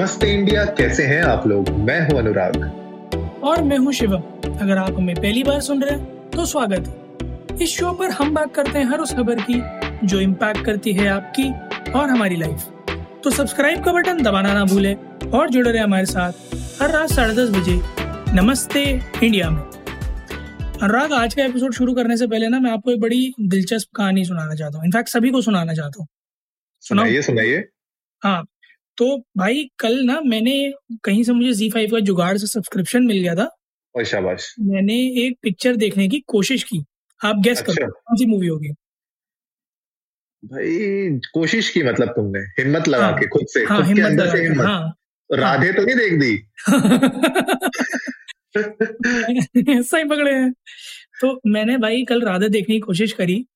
नमस्ते इंडिया कैसे हैं आप लोग? मैं हूँ अनुराग। और मैं हूँ शिवम। अगर आप हमें पहली बार सुन रहे हैं तो स्वागत है। इस शो पर हम बात करते हैं हर उस खबर की जो इम्पैक्ट करती है आपकी और हमारी लाइफ तो सब्सक्राइब का बटन दबाना ना भूले और जुड़े रहे हमारे साथ हर रात साढ़े दस बजे नमस्ते इंडिया में। अनुराग आज का एपिसोड शुरू करने से पहले ना मैं आपको एक बड़ी दिलचस्प कहानी सुनाना चाहता हूँ। इनफैक्ट सभी को सुनाना चाहता हूँ। सुनाइए सुनाइए। हाँ तो भाई कल ना मैंने कहीं से मुझे जी फाइव का जुगाड़ से सब्सक्रिप्शन मिल गया था। और शाबाश। मैंने एक पिक्चर देखने की कोशिश की। आप गेस अच्छा। करो कौन सी मूवी होगी? भाई कोशिश की मतलब तुमने हिम्मत लगा हाँ, के खुद से हाँ खुद के हिम्मत अंदर लगा से हिम्मत। हाँ। राधे हाँ, तो नहीं देख दी? सही पकड़े हैं। तो मैंने भाई कल राधे देखने की कोशिश करी।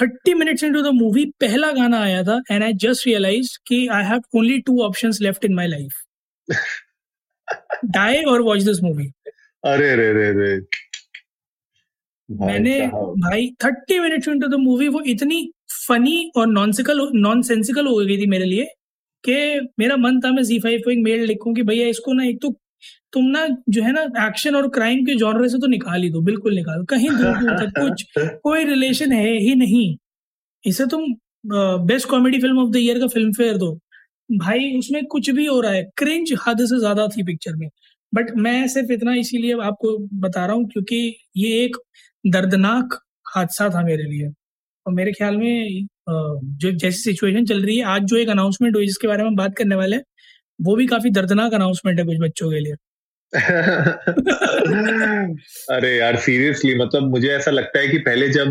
Thirty minutes into the movie पहला गाना आया था एंड आई जस्ट रियलाइज़ कि I have only two options left in my life die और वॉच दिस मूवी अरे रे रे रे। भाई मैंने भाई thirty minutes into the movie वो इतनी फनी और नॉनसिकल नॉन सेंसिकल हो गई थी मेरे लिए कि मेरा मन था मैं जी फाइव को एक मेल लिखूं कि भैया इसको ना एक तो तुम ना जो है ना एक्शन और क्राइम के जॉनर से तो निकाल ही दो बिल्कुल निकाल कहीं दूर दूर तक कुछ कोई रिलेशन है ही नहीं। इसे तुम best comedy film of the year का फ़िल्म फेयर दो। भाई उसमें कुछ भी हो रहा है क्रिंज हद से ज़्यादा थी पिक्चर में। बट मैं सिर्फ़ इतना इसीलिए आपको बता रहा हूँ क्योंकि ये एक दर्दनाक हादसा था मेरे लिए। और मेरे ख्याल में जो जैसी सिचुएशन चल रही है आज जो एक अनाउंसमेंट हुई जिसके बारे में बात करने वाले हैं वो भी काफ़ी दर्दनाक अनाउंसमेंट है कुछ बच्चों के लिए। अरे यार सीरियसली मतलब मुझे ऐसा लगता है कि पहले जब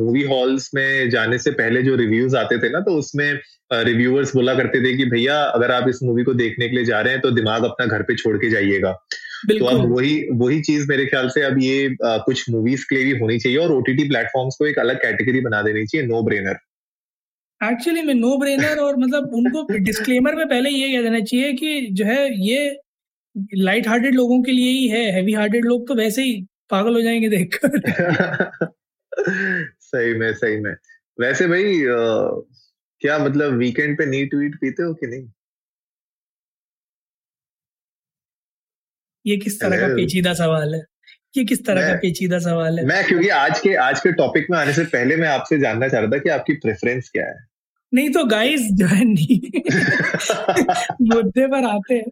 मूवी uh, हॉल्स में जाने से पहले जो रिव्यूज़ आते थे ना तो उसमें रिव्यूअर्स uh, बोला करते थे कि भैया अगर आप इस मूवी को देखने के लिए जा रहे हैं तो दिमाग अपना घर पे छोड़ के जाइएगा। तो अब वही वही चीज़ मेरे ख्याल से अब ये अ, कुछ मूवीज़ के लिए भी होनी चाहिए और ओटीटी प्लेटफॉर्म्स को एक अलग कैटेगरी बना देनी चाहिए नो ब्रेनर एक्चुअली में नो ब्रेनर और मतलब उनको डिस्क्लेमर में पहले ये कह देना चाहिए कि जो है ये लाइट हार्टेड लोगों के लिए ही है हैवी हार्टेड लोग तो वैसे ही पागल हो जाएँगे देखकर। सही में सही में। वैसे भाई अ, क्या मतलब वीकेंड पे नीट वीट पीते हो कि नहीं? ये किस तरह का पेचीदा सवाल है? ये किस तरह का पेचीदा सवाल है? मैं क्योंकि आज के आज के टॉपिक में आने से पहले मैं आपसे जानना चाह रहा था कि आपकी प्रेफरेंस क्या है? नहीं तो गाइस जो है नहीं मुद्दे पर आते हैं।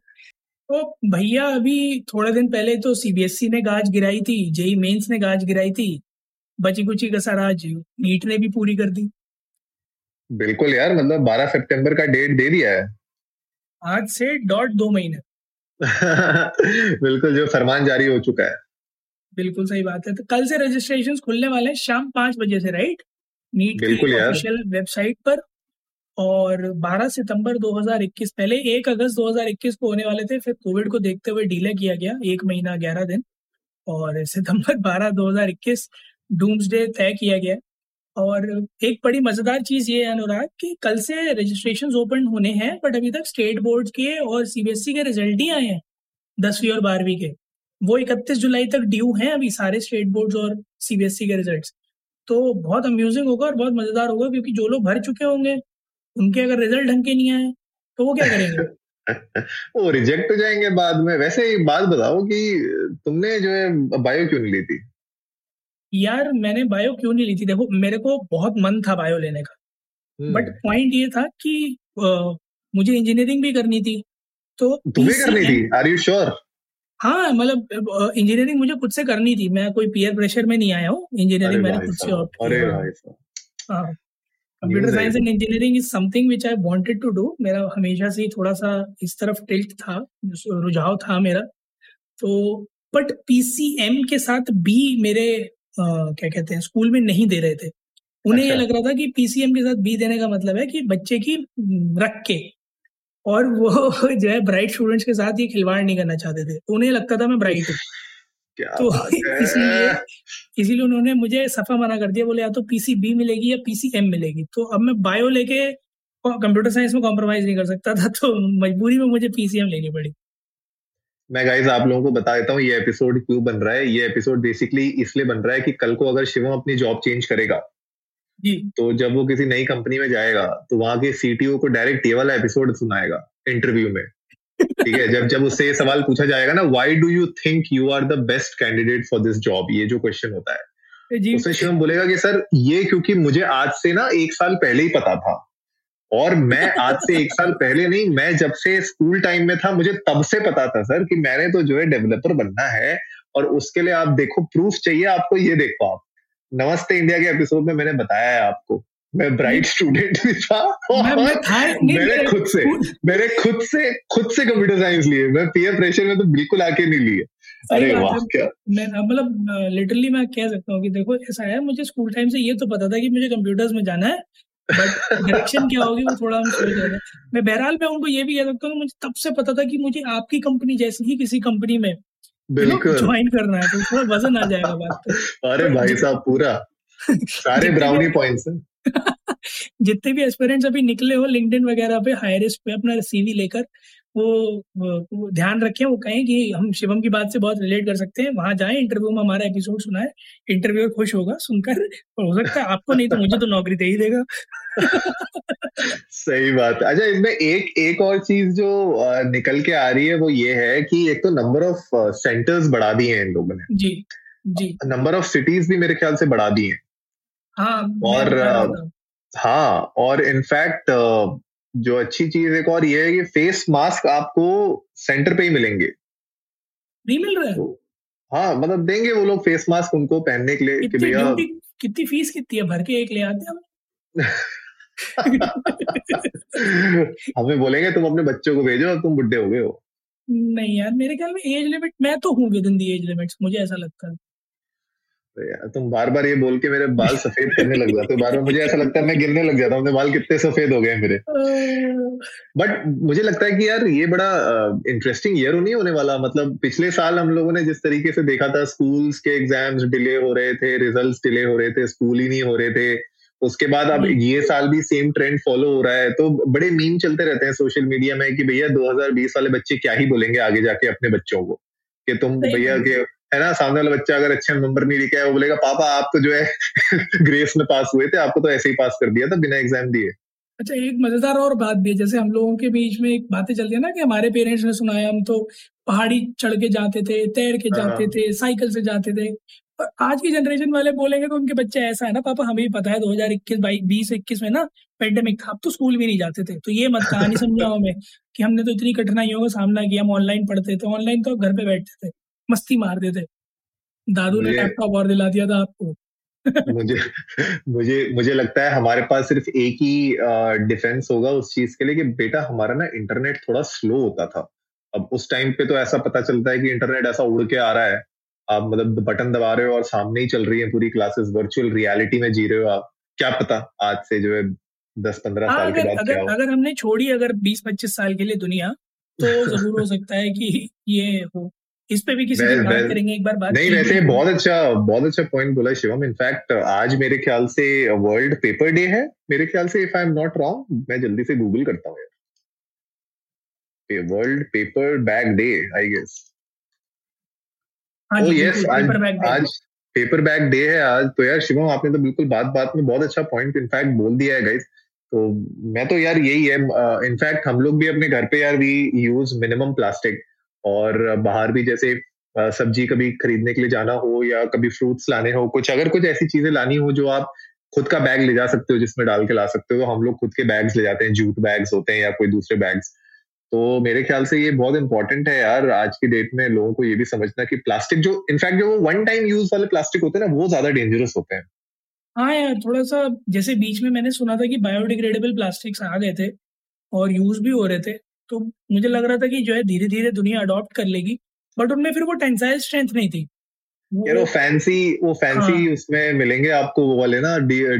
तो भैया अभी थोड़े दिन पहले तो सीबीएसई E ने गाज गिराई थी जेई मेंस ने गाज गिराई थी बची कुची कसर आज नीट ने भी पूरी कर दी। बिल्कुल यार मतलब 12 सितंबर का डेट दे दिया है। आज से डॉट दो महीने। बिल्कुल जो फरमान जारी हो चुका है। बिल्कुल सही बात है। तो कल से रजिस्ट्रेशन खुलने वाले हैं शाम पाँच बजे से राइट नीट बिल्कुल। ऑफिशियल वेबसाइट पर। और 12 सितंबर 2021 पहले 1 अगस्त 2021 को होने वाले थे, फिर कोविड को देखते हुए डीले किया गया, एक महीना 11 दिन। और सितंबर 12 2021 डूम्सडे तय किया गया। और एक बड़ी मज़ेदार चीज़ ये है अनुराग कि कल से रजिस्ट्रेशन ओपन होने हैं बट अभी तक स्टेट बोर्ड के और सीबीएसई के रिज़ल्ट ही आए हैं, दसवीं और बारहवीं के। वो इकतीस जुलाई तक ड्यू हैं अभी सारे स्टेट बोर्ड्स और सीबीएसई के रिजल्ट्स तो बहुत अम्यूजिंग होगा और बहुत मज़ेदार होगा, क्योंकि जो लोग भर चुके होंगे उनके अगर रिज़ल्ट ढंग के नहीं आए तो वो क्या करेंगे? वो रिजेक्ट हो जाएँगे बाद में। वैसे एक बात बताओ कि तुमने जो है बायो क्यों नहीं ली थी? यार मैंने बायो क्यों नहीं ली थी? देखो मेरे को बहुत मन था बायो लेने का। हम्म, बट पॉइंट ये था कि अ, मुझे इंजीनियरिंग भी करनी थी तो तुम्हें करनी थी? आर यू श्योर हाँ मतलब इंजीनियरिंग मुझे खुद से करनी थी। मैं कोई पीयर प्रेशर में नहीं आया हूँ। इंजीनियरिंग मैंने खुद से ऑप्ट हाँ। Computer science and engineering is something which I wanted to do मेरा हमेशा से ही थोड़ा सा इस तरफ़ टिल्ट था रुझाव था मेरा। तो बट पीसीएम के साथ बी मेरे अ, क्या कहते हैं स्कूल में नहीं दे रहे थे। उन्हें ये अच्छा। लग रहा था कि पीसीएम के साथ बी देने का मतलब है कि बच्चे की रख के और वो जो है ब्राइट स्टूडेंट्स के साथ ये खिलवाड़ नहीं करना चाहते थे। उन्हें लगता था मैं ब्राइट हूँ। तो इसलिए इसीलिए उन्होंने मुझे सफ़ा मना कर दिया बोले या तो पीसीबी मिलेगी या पीसीएम मिलेगी। तो अब मैं बायो लेके कंप्यूटर साइंस में कॉम्प्रोमाइज नहीं कर सकता था तो मजबूरी में मुझे पीसीएम लेनी पड़ी। मैं गाइस आप लोगों को बता देता हूँ ये एपिसोड क्यों बन रहा है? ये एपिसोड बेसिकली इसलिए बन रहा है कि कल को अगर शिवम अपनी जॉब चेंज करेगा जी। तो जब वो किसी नई कंपनी में जाएगा तो वहाँ के सीटीओ को डायरेक्ट ये वाला एपिसोड सुनाएगा इंटरव्यू में। ठीक है जब जब उससे ये सवाल पूछा जाएगा ना why do you think you are the best candidate for this job ये जो क्वेश्चन होता है। जी। उससे शिवम बोलेगा कि सर ये क्योंकि मुझे आज से ना एक साल पहले ही पता था और मैं आज से एक साल पहले नहीं मैं जब से स्कूल टाइम में था मुझे तब से पता था सर कि मैंने तो जो है डेवलपर बनना है और उसके लिए आप देखो प्रूफ चाहिए आपको ये देखो आप। नमस्ते इंडिया के एपिसोड में मैंने बताया है आपको। मैं ब्राइट स्टूडेंट भी था। मैं, मैं था नहीं, मैंने मैं- खुद से मैंने खुद से खुद से कंप्यूटर साइंस लिए। मैं पीएफ प्रेशर में तो बिल्कुल आके नहीं लिए। अरे वाह क्या? मैं मतलब लिटरली मैं कह सकता हूँ कि देखो ऐसा है मुझे स्कूल टाइम से ये तो पता था कि मुझे कंप्यूटर्स में जाना है बट डायरेक्शन क्या होगी वो थोड़ा हम सोच रहे मैं बहरहाल मैं उनको ये भी कह सकता हूँ मुझे तब से पता था कि मुझे आपकी कंपनी जैसी ही किसी कंपनी में बिल्कुल। ज्वाइन करना है तो थोड़ा वज़न आ जाएगा बात अरे भाई साहब पूरा। सारे ब्राउनी पॉइंट्स हैं। जितने भी एस्पिरेंट्स अभी निकले हो लिंक्डइन वगैरह पे हायरिस्ट पे अपना सीवी लेकर वो, वो, वो ध्यान रखें वो कहें कि हम शिवम की बात से बहुत रिलेट कर सकते हैं। वहाँ जाएँ इंटरव्यू में हमारा एपिसोड सुना है इंटरव्यूअर खुश होगा सुनकर और हो सकता है आपको नहीं तो मुझे तो नौकरी दे ही देगा। सही बात। अच्छा इसमें एक एक और चीज़ जो निकल के आ रही है वो ये है कि एक तो नंबर ऑफ़ सेंटर्स बढ़ा दिए हैं इन लोगों ने। जी जी। नंबर ऑफ़ सिटीज़ भी मेरे ख्याल से बढ़ा दी हैं। हाँ और। हाँ। और इनफैक्ट जो अच्छी चीज़ एक और ये है कि फेस मास्क आपको सेंटर पे ही मिलेंगे। नहीं मिल रहा है? हाँ मतलब देंगे वो लोग फेस मास्क उनको पहनने के लिए कि कितनी भैया कितनी फ़ीस कितनी है? भर के एक ले आते हम। हमें बोलेंगे तुम अपने बच्चों को भेजो और तुम बुढ़े हो गए हो। नहीं यार मेरे ख्याल में एज लिमिट मैं तो हूँ within the age limits मुझे ऐसा लगता है। तो यार तुम बार बार ये बोल के मेरे बाल सफ़ेद करने लग जाते हो। बार बार मुझे ऐसा लगता है मैं गिरने लग जाता हूँ मेरे बाल कितने सफ़ेद हो गए मेरे। बट मुझे लगता है कि यार ये बड़ा इंटरेस्टिंग ईयर नहीं होने वाला। मतलब पिछले साल हम लोगों ने जिस तरीके से देखा था स्कूल्स के एग्ज़ाम्स डिले हो रहे थे रिजल्ट्स डिले हो रहे थे स्कूल ही नहीं हो रहे थे। उसके बाद अब हम्म। ये साल भी सेम ट्रेंड फॉलो हो रहा है। तो बड़े मीम चलते रहते हैं सोशल मीडिया में कि भैया 2020 वाले बच्चे क्या ही बोलेंगे आगे जाके अपने बच्चों को? कि तुम भैया के है ना? सामने वाला बच्चा अगर अच्छे नंबर नहीं लेके आया वो बोलेगा पापा आप तो जो है ग्रेस में पास हुए थे आपको तो ऐसे ही पास कर दिया था बिना एग्ज़ाम दिए. अच्छा एक मज़ेदार और बात भी है जैसे हम लोगों के बीच में एक बातें चलती है ना कि हमारे पेरेंट्स ने सुनाया हम तो पहाड़ी चढ़ के जाते थे तैर के जाते हाँ। थे साइकिल से जाते थे। और आज की जनरेशन वाले बोलेंगे तो उनके बच्चे ऐसा है ना पापा हमें भी पता है 2021 बाईस बीस इक्कीस में ना पेंडेमिक था अब तो स्कूल भी नहीं जाते थे। तो ये मत कहानी समझाओ हमें कि हमने तो इतनी कठिनाइयों का सामना किया हम ऑनलाइन पढ़ते थे ऑनलाइन तो घर पे बैठते थे। मस्ती मारते थे दादू ने लैपटॉप और दिला दिया था आपको। मुझे मुझे मुझे लगता है हमारे पास सिर्फ़ एक ही डिफेंस होगा उस चीज़ के लिए कि बेटा हमारा ना इंटरनेट थोड़ा स्लो होता था। अब उस टाइम पे तो ऐसा पता चलता है कि इंटरनेट ऐसा उड़ के आ रहा है। आप मतलब बटन दबा रहे हो और सामने ही चल रही है पूरी क्लासेस वर्चुअल रियलिटी में जी रहे हो आप। क्या पता आज से जो है दस पंद्रह हाँ साल के बाद अगर अगर हमने छोड़ी अगर बीस पच्चीस साल के लिए दुनिया तो ज़रूर हो सकता है कि ये हो। इस पे भी किसी बात वैल- करेंगे एक बार बात नहीं वैसे बहुत अच्छा बहुत अच्छा पॉइंट बोला शिवम। इनफैक्ट आज मेरे ख्याल से वर्ल्ड पेपर डे है। मेरे ख्याल से if I am not wrong मैं जल्दी से गूगल करता हूँ world paper bag day I guess yes आज पेपर बैग डे। आज पेपर बैग डे है आज। तो यार शिवम आपने तो बिल्कुल बात बात में बहुत अच्छा पॉइंट इनफैक्ट बोल दिया है गाइस तो मैं तो यार यही है इनफैक्ट हम लोग भी अपने घर पे यार वी यूज़ मिनिमम प्लास्टिक और बाहर भी जैसे सब्ज़ी कभी खरीदने के लिए जाना हो या कभी फ्रूट्स लाने हो, कुछ अगर कुछ ऐसी चीज़ें लानी हो जो आप खुद का बैग ले जा सकते हो जिसमें डाल के ला सकते हो तो हम लोग खुद के बैग्स ले जाते हैं जूट बैग्स होते हैं या कोई दूसरे बैग्स तो मेरे ख्याल से ये बहुत इंपॉर्टेंट है यार, आज की डेट में लोगों को ये भी समझना कि प्लास्टिक जो इनफैक्ट जो वो वन टाइम यूज़ वाले प्लास्टिक होते हैं ना, वो ज़्यादा डेंजरस होते हैं। हाँ यार थोड़ा सा जैसे बीच में मैंने सुना था कि बायोडिग्रेडेबल प्लास्टिक्स आ गए थे और यूज़ भी हो रहे थे। तो मुझे लग रहा था कि जो है धीरे धीरे दुनिया अडॉप्ट कर लेगी बट उनमें फिर वो टेंसाइल स्ट्रेंथ नहीं थी। यार वो फैंसी वो फैंसी हाँ। उसमें मिलेंगे आपको वो वाले ना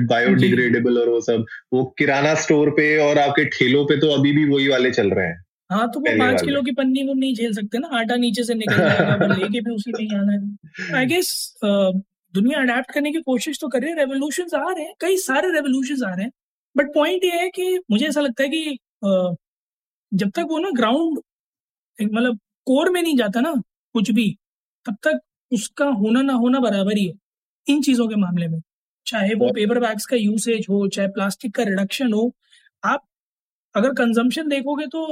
बायोडिग्रेडेबल और वो सब। वो किराना स्टोर पे और आपके ठेलों पे तो अभी भी वही वाले चल रहे हैं। हाँ तो वो पाँच किलो की पन्नी वो नहीं झेल सकते ना आटा नीचे से निकल जाएगा लेके भी उसी में आना है। आई गेस दुनिया अडेप्ट करने की कोशिश तो कर रही है रेवोल्यूशन आ रहे हैं कई सारे रेवोल्यूशन आ रहे हैं बट पॉइंट ये है कि मुझे ऐसा लगता है कि जब तक वो ना ग्राउंड मतलब कोर में नहीं जाता ना कुछ भी तब तक उसका होना ना होना बराबर ही है इन चीज़ों के मामले में। चाहे वो पेपर बैग्स का यूसेज हो चाहे प्लास्टिक का रिडक्शन हो आप अगर कंजम्पशन देखोगे तो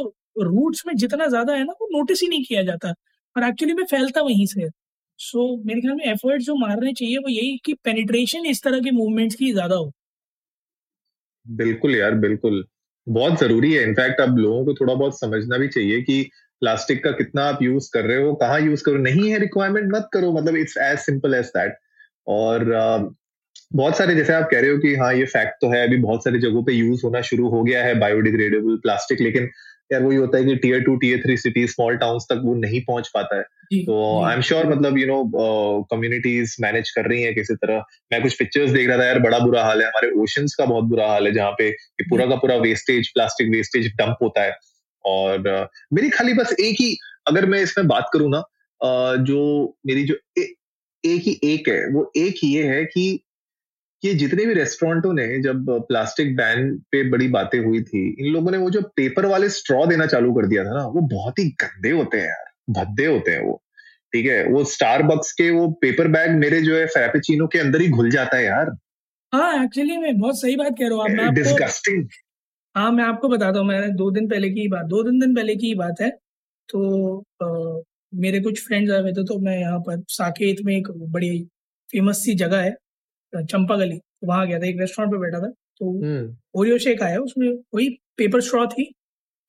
रूट्स में जितना ज़्यादा है ना वो नोटिस ही नहीं किया जाता और एक्चुअली में फैलता वहीं से। सो so, मेरे ख्याल में एफर्ट जो मारने चाहिए वो यही कि पेनिट्रेशन इस तरह के मूवमेंट्स की ज़्यादा हो। बिल्कुल यार बिल्कुल। बहुत ज़रूरी है। इनफैक्ट अब लोगों को थोड़ा बहुत समझना भी चाहिए कि प्लास्टिक का कितना आप यूज़ कर रहे हो, कहाँ यूज़ करो, नहीं है रिक्वायरमेंट मत करो। मतलब it's as simple as that और बहुत सारे जैसे आप कह रहे हो कि हाँ ये फैक्ट तो है, अभी बहुत सारी जगहों पे यूज़ होना शुरू हो गया है बायोडिग्रेडेबल प्लास्टिक लेकिन यार वही होता है कि tier two tier three city small towns तक वो नहीं पहुँच पाता है। तो आई एम श्योर मतलब यू नो कम्युनिटीज मैनेज कर रही हैं किसी तरह। मैं कुछ पिक्चर्स देख रहा था यार बड़ा बुरा हाल है। हमारे ओशंस का बहुत बुरा हाल है जहाँ पे पूरा का पूरा वेस्टेज प्लास्टिक वेस्टेज डंप होता है। और uh, मेरी खाली बस एक ही अगर मैं इसमें बात करूँ ना uh, जो मेरी जो ए, एक ही एक है वो एक ये है कि ये जितने भी रेस्टोरेंटों ने जब प्लास्टिक बैन पे बड़ी बातें हुई थी इन लोगों ने वो जो पेपर वाले स्ट्रॉ देना चालू कर दिया था ना वो बहुत ही गंदे होते हैं यार भद्दे होते हैं वो। ठीक है वो स्टार के वो पेपर बैग मेरे जो है फ्रेपेचिनो के अंदर ही घुल जाता है यार। हाँ एक्चुअली मैं बहुत सही बात कह रहा हूँ मैं डिस्गस्टिंग हाँ मैं आपको बताता हूँ मैंने दो दिन पहले की बात दो दिन दिन पहले की बात है। तो आ, मेरे कुछ फ्रेंड्स आए हुए थे तो मैं यहाँ पर साकेत में एक बड़ी फ़ेमस सी जगह है। चंपा गली तो वहाँ गया था एक रेस्टोरेंट पे बैठा था तो ओरियो हम्म। शेक आया उसमें वही पेपर स्ट्रॉ थी।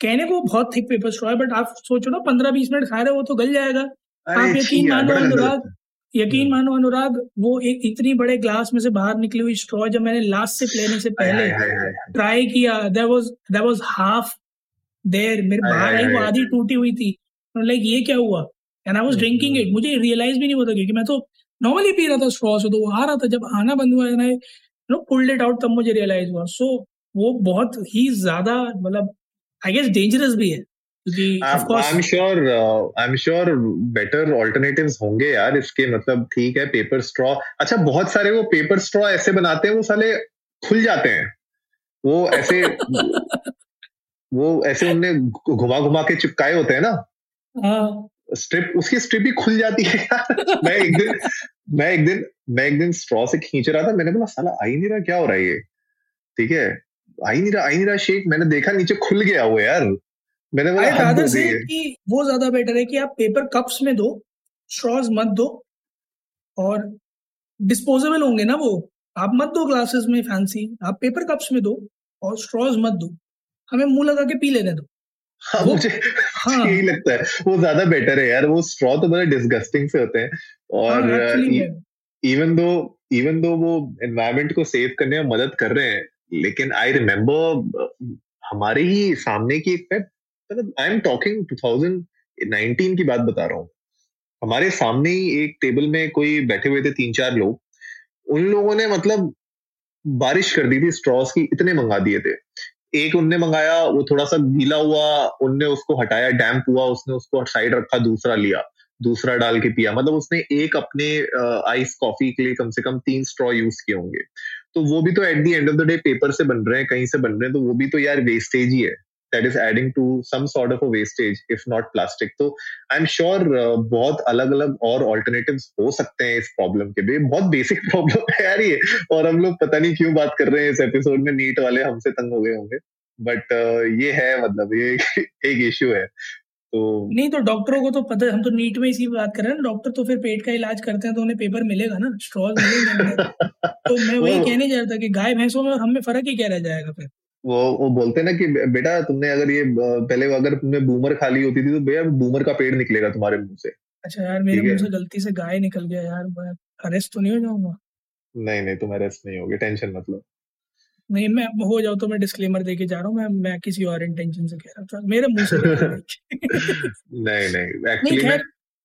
कहने को बहुत थिक पेपर स्ट्रॉ है बट आप सोचो ना पंद्रह बीस मिनट खा रहे हो तो गल जाएगा। आप यकीन मानो अनुराग यकीन हम्म। मानो अनुराग वो एक इतनी बड़े ग्लास में से बाहर निकली हुई स्ट्रॉ जब मैंने लास्ट सिप लेने से पहले ट्राई किया there was there was half there मेरे बाहर आई वो आधी टूटी हुई थी। लाइक ये क्या हुआ? And I was drinking it मुझे रियलाइज़ भी नहीं होता क्योंकि मैं तो नॉर्मली पी रहा था स्ट्रॉ से तो वो आ रहा था जब आना बंद हुआ ना नो पुल्ड इट आउट तब मुझे रियलाइज़ हुआ। सो so, वो बहुत ही ज़्यादा मतलब आई गेस डेंजरस भी है बेटर ऑल्टरनेटिव्स होंगे यार इसके मतलब ठीक है पेपर स्ट्रॉ अच्छा बहुत सारे वो पेपर स्ट्रॉ ऐसे बनाते हैं वो साले खुल जाते हैं। वो ऐसे वो ऐसे उनने घुमा घुमा के चिपकाए होते हैं ना। हाँ। स्ट्रिप उसकी स्ट्रिप ही खुल जाती है मैं एक दिन मैं एक दिन मैं एक दिन स्ट्रॉ से खींच रहा था मैंने बोला साला आई नहीं रहा क्या हो रहा है ये? ठीक है? आई नहीं रहा आई नहीं रहा शेक मैंने देखा नीचे खुल गया वो यार। मैंने बोला से कि वो ज़्यादा बेटर है कि आप पेपर कप्स में दो स्ट्रॉज मत दो और डिस्पोजेबल होंगे ना वो। आप मत दो ग्लासेस में फैंसी आप पेपर कप्स में दो और स्ट्रॉज मत दो। हमें मुँह लगा के पी लेने दो। हाँ मुझे हाँ, यही लगता है। वो ज़्यादा बेटर है यार। वो स्ट्रॉ तो बड़े डिस्गस्टिंग से होते हैं। और इवन दो इवन दो वो एनवायरमेंट को सेव करने में मदद कर रहे हैं लेकिन आई रिमेम्बर हमारे ही सामने की एक मतलब आई एम टॉकिंग 2019 की बात बता रहा हूँ। हमारे सामने ही एक टेबल में कोई बैठे हुए थे तीन चार लोग। उन लोगों ने मतलब बारिश कर दी थी स्ट्रॉस की इतने मंगा दिए थे। एक उनने मंगाया, वो थोड़ा सा गीला हुआ, उनने उसको हटाया डैम्प हुआ, उसने उसको साइड रखा, दूसरा लिया, दूसरा डाल के पिया। मतलब उसने एक अपने आइस कॉफ़ी के लिए कम से कम तीन स्ट्रॉ यूज़ किए होंगे। तो वो भी तो at the end of the day paper से बन रहे हैं, कहीं से बन रहे हैं तो वो भी तो यार वेस्टेज ही है। That is adding to some sort of a wastage if not plastic तो आई एम श्योर बहुत अलग अलग और ऑल्टरनेटिव हो सकते हैं इस प्रॉब्लम के लिए। बहुत बेसिक प्रॉब्लम है यार ये। और हम लोग पता नहीं क्यों बात कर रहे हैं इस एपिसोड में। नीट वाले हमसे तंग हो गए होंगे। बट uh, ये है मतलब ये एक इश्यू है। तो नहीं तो डॉक्टरों को तो पता हम तो नीट में इसी बात कर रहे हैं डॉक्टर तो फिर पेट का इलाज करते हैं तो उन्हें पेपर मिलेगा ना। स्ट्रॉज मिलेंगे तो मैं वही कहने जा रहा था कि गाय भैंसों में और हमें फ़र्क ही क्या रह जाएगा फिर? वो वो बोलते ना कि बेटा तुमने अगर ये पहले अगर तुमने बूमर खा ली होती थी तो भैया बूमर का पेड़ निकलेगा तुम्हारे मुँह से। अच्छा यार मेरे मुँह से गलती से गाय निकल गया यार मैं अरेस्ट तो नहीं हो जाऊँगा? नहीं नहीं तुम अरेस्ट नहीं होगे टेंशन मत लो। नहीं मैं हो जाऊँ तो मैं डिस्क्लेमर देके जा रहा हूँ मैं मैं किसी और इंटेंशन से कह रहा था मेरे मुँह से नहीं नहीं एक्चुअली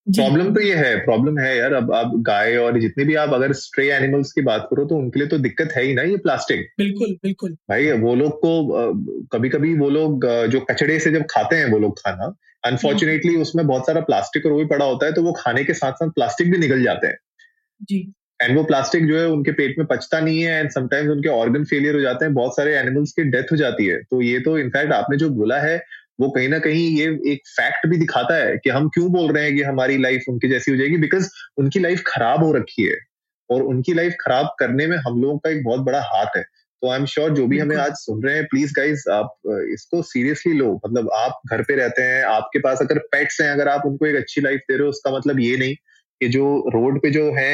प्रॉब्लम तो ये है प्रॉब्लम है यार। अब आप गाय और जितने भी आप अगर स्ट्रे एनिमल्स की बात करो तो उनके लिए तो दिक्कत है ही ना ये प्लास्टिक बिल्कुल बिल्कुल। भाई वो लोग को कभी कभी वो लोग जो कचड़े से जब खाते हैं वो लोग खाना अनफॉर्चुनेटली उसमें बहुत सारा प्लास्टिक और वो भी पड़ा होता है तो वो खाने के साथ साथ प्लास्टिक भी निकल जाते हैं। जी। एंड वो प्लास्टिक जो है उनके पेट में पचता नहीं है एंड समटाइम्स उनके ऑर्गन फेलियर हो जाते हैं बहुत सारे एनिमल्स की डेथ हो जाती है। तो ये तो इनफैक्ट आपने जो बोला है वो कहीं ना कहीं ये एक फैक्ट भी दिखाता है कि हम क्यों बोल रहे हैं कि हमारी लाइफ उनकी जैसी हो जाएगी बिकॉज़ उनकी लाइफ खराब हो रखी है। और उनकी लाइफ खराब करने में हम लोगों का एक बहुत बड़ा हाथ है। तो आई एम श्योर जो भी हमें आज सुन रहे हैं प्लीज़ गाइज़ आप इसको सीरियसली लो। मतलब आप घर पे रहते हैं आपके पास अगर पेट्स हैं अगर आप उनको एक अच्छी लाइफ दे रहे हो उसका मतलब ये नहीं कि जो रोड पे जो है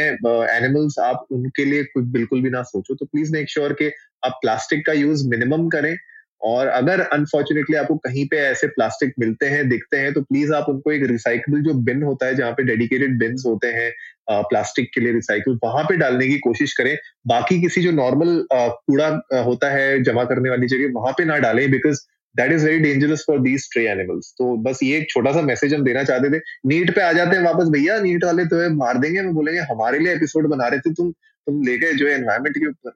एनिमल्स आप उनके लिए कुछ बिल्कुल भी ना सोचो। तो प्लीज़ मेक श्योर कि आप प्लास्टिक का यूज़ मिनिमम करें। और अगर अनफॉर्चुनेटली आपको कहीं पे ऐसे प्लास्टिक मिलते हैं, दिखते हैं तो प्लीज़ आप उनको एक रिसाइकल जो बिन होता है, जहाँ पे डेडिकेटेड बिन्स होते हैं प्लास्टिक के लिए रिसाइकल वहाँ पे डालने की कोशिश करें। बाकी किसी जो नॉर्मल कूड़ा होता है, जमा करने वाली जगह, वहाँ पे ना डालें because that is very dangerous for these stray animals तो बस ये एक छोटा सा मैसेज हम देना चाहते थे। नीट पे आ जाते हैं वापस, भैया, नीट वाले तो मार देंगे मैं बोलेंगे, हमारे लिए एपिसोड बना रहे थे, तुम तुम ले गए जो एनवायरमेंट के ऊपर.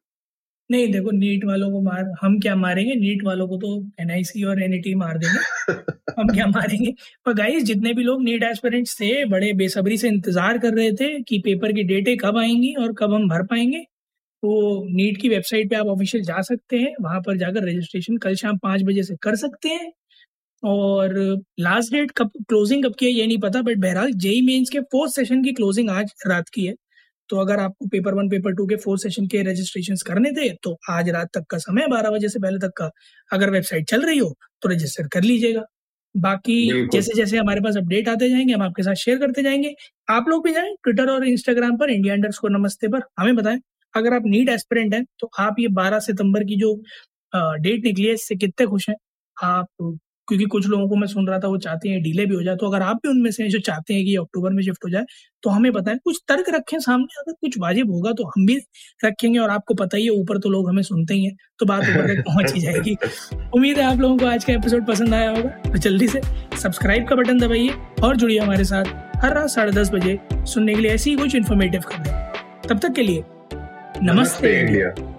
नहीं देखो नीट वालों को मार हम क्या मारेंगे? नीट वालों को तो एनआईसी और एनईटी मार देंगे। हम क्या मारेंगे? पर गाइस जितने भी लोग नीट एस्पिरेंट्स थे बड़े बेसब्री से इंतज़ार कर रहे थे कि पेपर की डेटें कब आएँगी और कब हम भर पाएँगे। तो नीट की वेबसाइट पे आप ऑफिशियल जा सकते हैं। वहाँ पर जाकर रजिस्ट्रेशन कल शाम पाँच बजे से कर सकते हैं। और लास्ट डेट कब क्लोजिंग कब की है ये नहीं पता बट बहरहाल जेई मेन्स के फोर्थ सेशन की क्लोजिंग आज रात की है। तो अगर आपको पेपर वन पेपर टू के फोर सेशन के रजिस्ट्रेशन करने थे तो आज रात तक का समय बारह बजे से पहले तक का। अगर वेबसाइट चल रही हो तो रजिस्टर कर लीजिएगा। बाकी जैसे जैसे हमारे पास अपडेट आते जाएँगे हम आपके साथ शेयर करते जाएँगे। आप लोग भी जाएँ ट्विटर और इंस्टाग्राम पर इंडिया अंडर स्कोर नमस्ते पर हमें बताएँ। अगर आप नीट एस्पिरेंट हैं तो आप ये 12 सितंबर की जो डेट निकली है इससे कितने खुश हैं? आप क्योंकि कुछ लोगों को मैं सुन रहा था वो चाहते हैं डिले भी हो जाए तो अगर आप भी उनमें से जो चाहते हैं कि अक्टूबर में शिफ्ट हो जाए तो हमें बताएँ कुछ तर्क रखें सामने अगर कुछ वाजिब होगा तो हम भी रखेंगे और आपको पता ही है ऊपर तो लोग हमें सुनते ही हैं तो बात ऊपर तक पहुँच ही जाएगी। उम्मीद है आप लोगों को आज का एपिसोड पसंद आया होगा तो जल्दी से सब्सक्राइब का बटन दबाइए और जुड़िए हमारे साथ हर रात साढ़े दस बजे सुनने के लिए ऐसी ही कुछ इन्फॉर्मेटिव खबरें। तब तक के लिए नमस्ते, नमस्ते इंडिया।